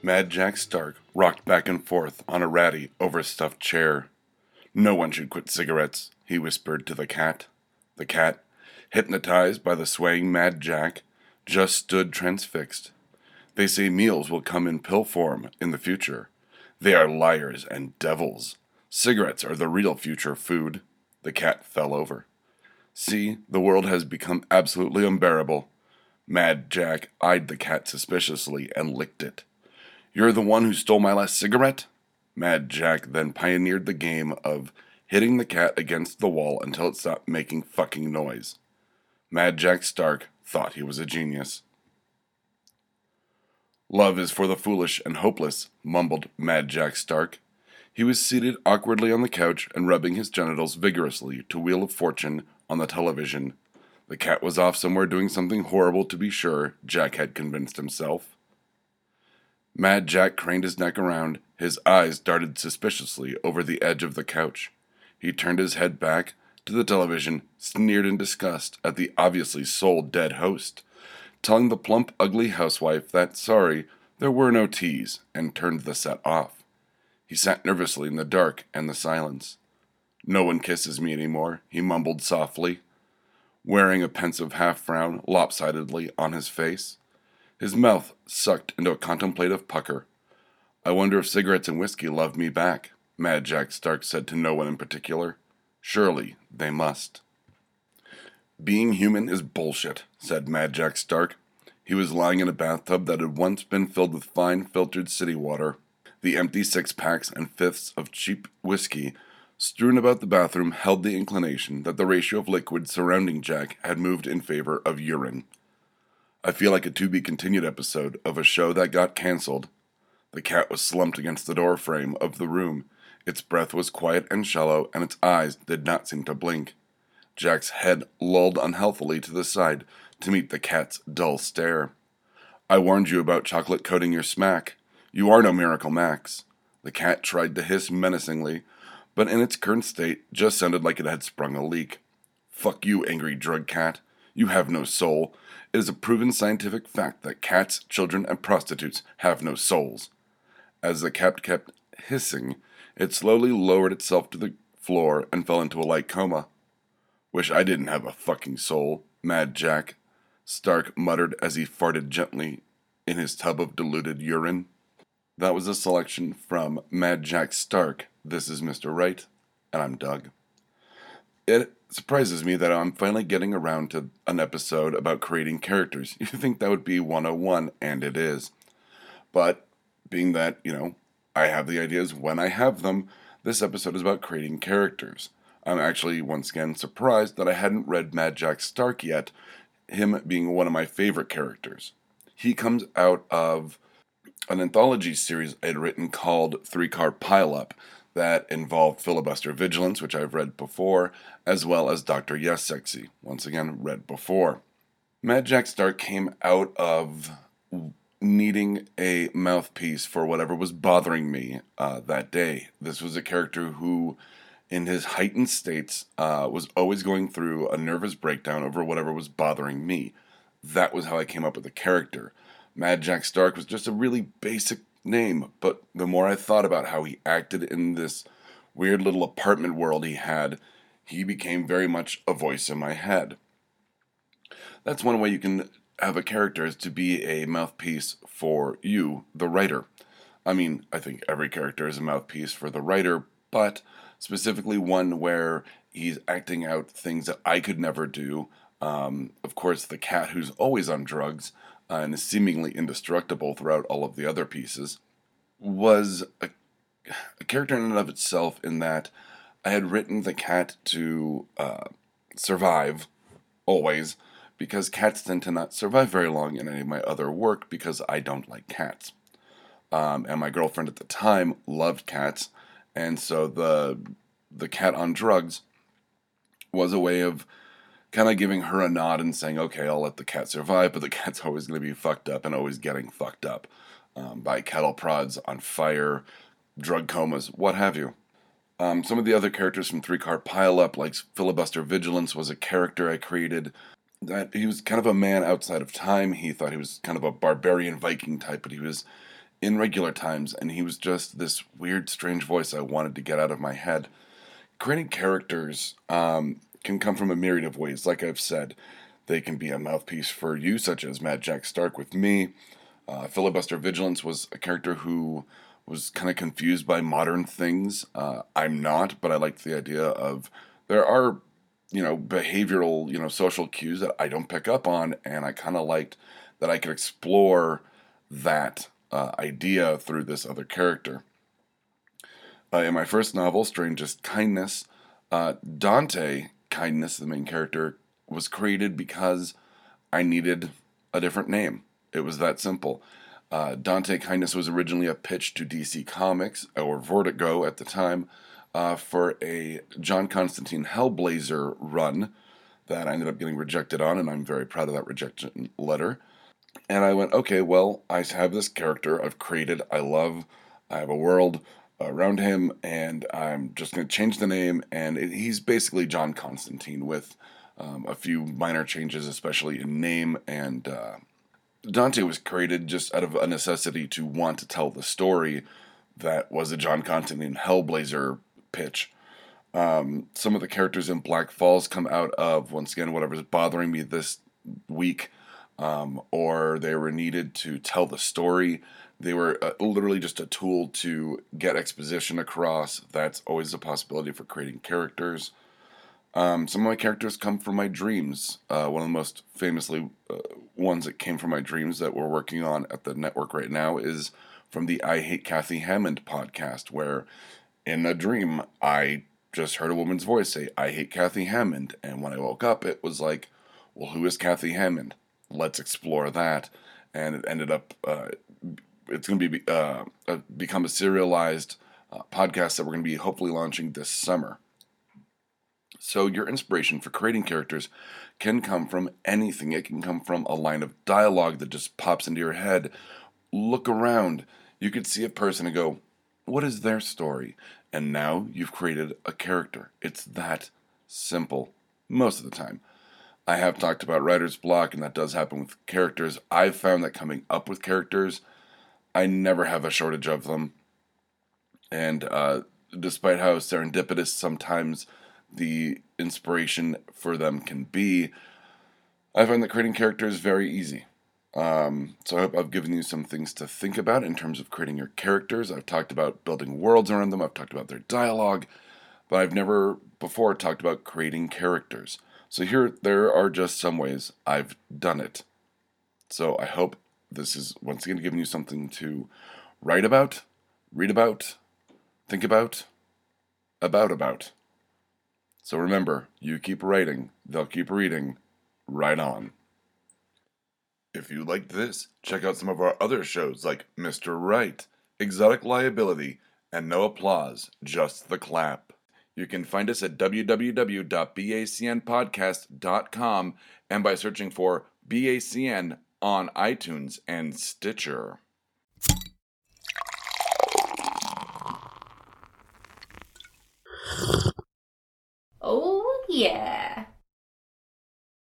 Mad Jack Stark rocked back and forth on a ratty, overstuffed chair. No one should quit cigarettes, he whispered to the cat. The cat, hypnotized by the swaying Mad Jack, just stood transfixed. They say meals will come in pill form in the future. They are liars and devils. Cigarettes are the real future food. The cat fell over. See, the world has become absolutely unbearable. Mad Jack eyed the cat suspiciously and licked it. You're the one who stole my last cigarette? Mad Jack then pioneered the game of hitting the cat against the wall until it stopped making fucking noise. Mad Jack Stark thought he was a genius. Love is for the foolish and hopeless, mumbled Mad Jack Stark. He was seated awkwardly on the couch and rubbing his genitals vigorously to Wheel of Fortune on the television. The cat was off somewhere doing something horrible to be sure, Jack had convinced himself. Mad Jack craned his neck around. His eyes darted suspiciously over the edge of the couch. He turned his head back to the television, sneered in disgust at the obviously soul dead host, telling the plump, ugly housewife that, sorry, there were no teas, and turned the set off. He sat nervously in the dark and the silence. No one kisses me any more, he mumbled softly, wearing a pensive half frown lopsidedly on his face. His mouth sucked into a contemplative pucker. I wonder if cigarettes and whiskey love me back, Mad Jack Stark said to no one in particular. Surely they must. Being human is bullshit, said Mad Jack Stark. He was lying in a bathtub that had once been filled with fine filtered city water. The empty six packs and fifths of cheap whiskey strewn about the bathroom held the inclination that the ratio of liquid surrounding Jack had moved in favor of urine. I feel like a to be continued episode of a show that got cancelled. The cat was slumped against the door frame of the room. Its breath was quiet and shallow, and its eyes did not seem to blink. Jack's head lolled unhealthily to the side to meet the cat's dull stare. I warned you about chocolate coating your smack. You are no Miracle Max. The cat tried to hiss menacingly, but in its current state just sounded like it had sprung a leak. Fuck you, angry drug cat. You have no soul. It is a proven scientific fact that cats, children, and prostitutes have no souls. As the cat kept hissing, it slowly lowered itself to the floor and fell into a light coma. Wish I didn't have a fucking soul, Mad Jack, Stark muttered as he farted gently in his tub of diluted urine. That was a selection from Mad Jack Stark. This is Mr. Wright, and I'm Doug. It surprises me that I'm finally getting around to an episode about creating characters. You think that would be 101, and it is. But being that, you know, I have the ideas when I have them, this episode is about creating characters. I'm actually once again surprised that I hadn't read Mad Jack Stark yet, him being one of my favorite characters. He comes out of an anthology series I had written called Three Car Pileup that involved Filibuster Vigilance, which I've read before, as well as Dr. Yes Sexy, once again read before. Mad Jack Stark came out of needing a mouthpiece for whatever was bothering me uh, that day. This was a character who in his heightened states, uh, was always going through a nervous breakdown over whatever was bothering me. That was how I came up with the character. Mad Jack Stark was just a really basic name, but the more I thought about how he acted in this weird little apartment world he had, he became very much a voice in my head. That's one way you can have a character is to be a mouthpiece for you, the writer. I mean, I think every character is a mouthpiece for the writer, but specifically one where he's acting out things that I could never do. Um, of course, the cat who's always on drugs uh, and is seemingly indestructible throughout all of the other pieces was a, a, character in and of itself in that I had written the cat to uh, survive always because cats tend to not survive very long in any of my other work because I don't like cats. Um, and my girlfriend at the time loved cats, and so the the cat on drugs was a way of kind of giving her a nod and saying, okay, I'll let the cat survive, but the cat's always going to be fucked up and always getting fucked up um, by cattle prods, on fire, drug comas, what have you. Um, some of the other characters from Three Car Pile Up, like Filibuster Vigilance, was a character I created that he was kind of a man outside of time. He thought he was kind of a barbarian Viking type, but he was in regular times, and he was just this weird, strange voice I wanted to get out of my head. Creating characters um, can come from a myriad of ways. Like I've said, they can be a mouthpiece for you, such as Mad Jack Stark with me. Uh, Filibuster Vigilance was a character who was kind of confused by modern things. Uh, I'm not, but I liked the idea of there are, you know, behavioral, you know, social cues that I don't pick up on, and I kind of liked that I could explore that uh, idea through this other character. Uh, in my first novel, Strangest Kindness, uh, Dante Kindness, the main character, was created because I needed a different name. It was that simple. Uh, Dante Kindness was originally a pitch to DC Comics, or Vertigo at the time, uh, for a John Constantine Hellblazer run that I ended up getting rejected on, and I'm very proud of that rejection letter. And I went, okay, well, I have this character I've created, I love, I have a world around him, and I'm just going to change the name. And it, he's basically John Constantine with um, a few minor changes, especially in name. And uh, Dante was created just out of a necessity to want to tell the story that was a John Constantine Hellblazer pitch. Um, some of the characters in Black Falls come out of, once again, whatever's bothering me this week um, or they were needed to tell the story. They were uh, literally just a tool to get exposition across. That's always a possibility for creating characters. Um, some of my characters come from my dreams. Uh, one of the most famously uh, ones that came from my dreams that we're working on at the network right now is from the I Hate Kathy Hammond podcast, where in a dream I just heard a woman's voice say, I hate Kathy Hammond. And when I woke up, it was like, well, who is Kathy Hammond? Let's explore that. And it ended up, uh, it's going to be uh, become a serialized uh, podcast that we're going to be hopefully launching this summer. So your inspiration for creating characters can come from anything. It can come from a line of dialogue that just pops into your head. Look around. You could see a person and go, "What is their story?" And now you've created a character. It's that simple most of the time. I have talked about writer's block, and that does happen with characters. I've found that coming up with characters, I never have a shortage of them. And uh, despite how serendipitous sometimes the inspiration for them can be, I find that creating characters very easy. Um, so I hope I've given you some things to think about in terms of creating your characters. I've talked about building worlds around them, I've talked about their dialogue, but I've never before talked about creating characters. So here, there are just some ways I've done it. So I hope this is once again giving you something to write about, read about, think about, about about. So remember, you keep writing, they'll keep reading. Right on. If you liked this, check out some of our other shows like Mr. Right, Exotic Liability, and No Applause, Just the Clap. You can find us at www.bacnpodcast.com and by searching for BACN on iTunes and Stitcher. Oh, yeah.